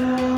Amen.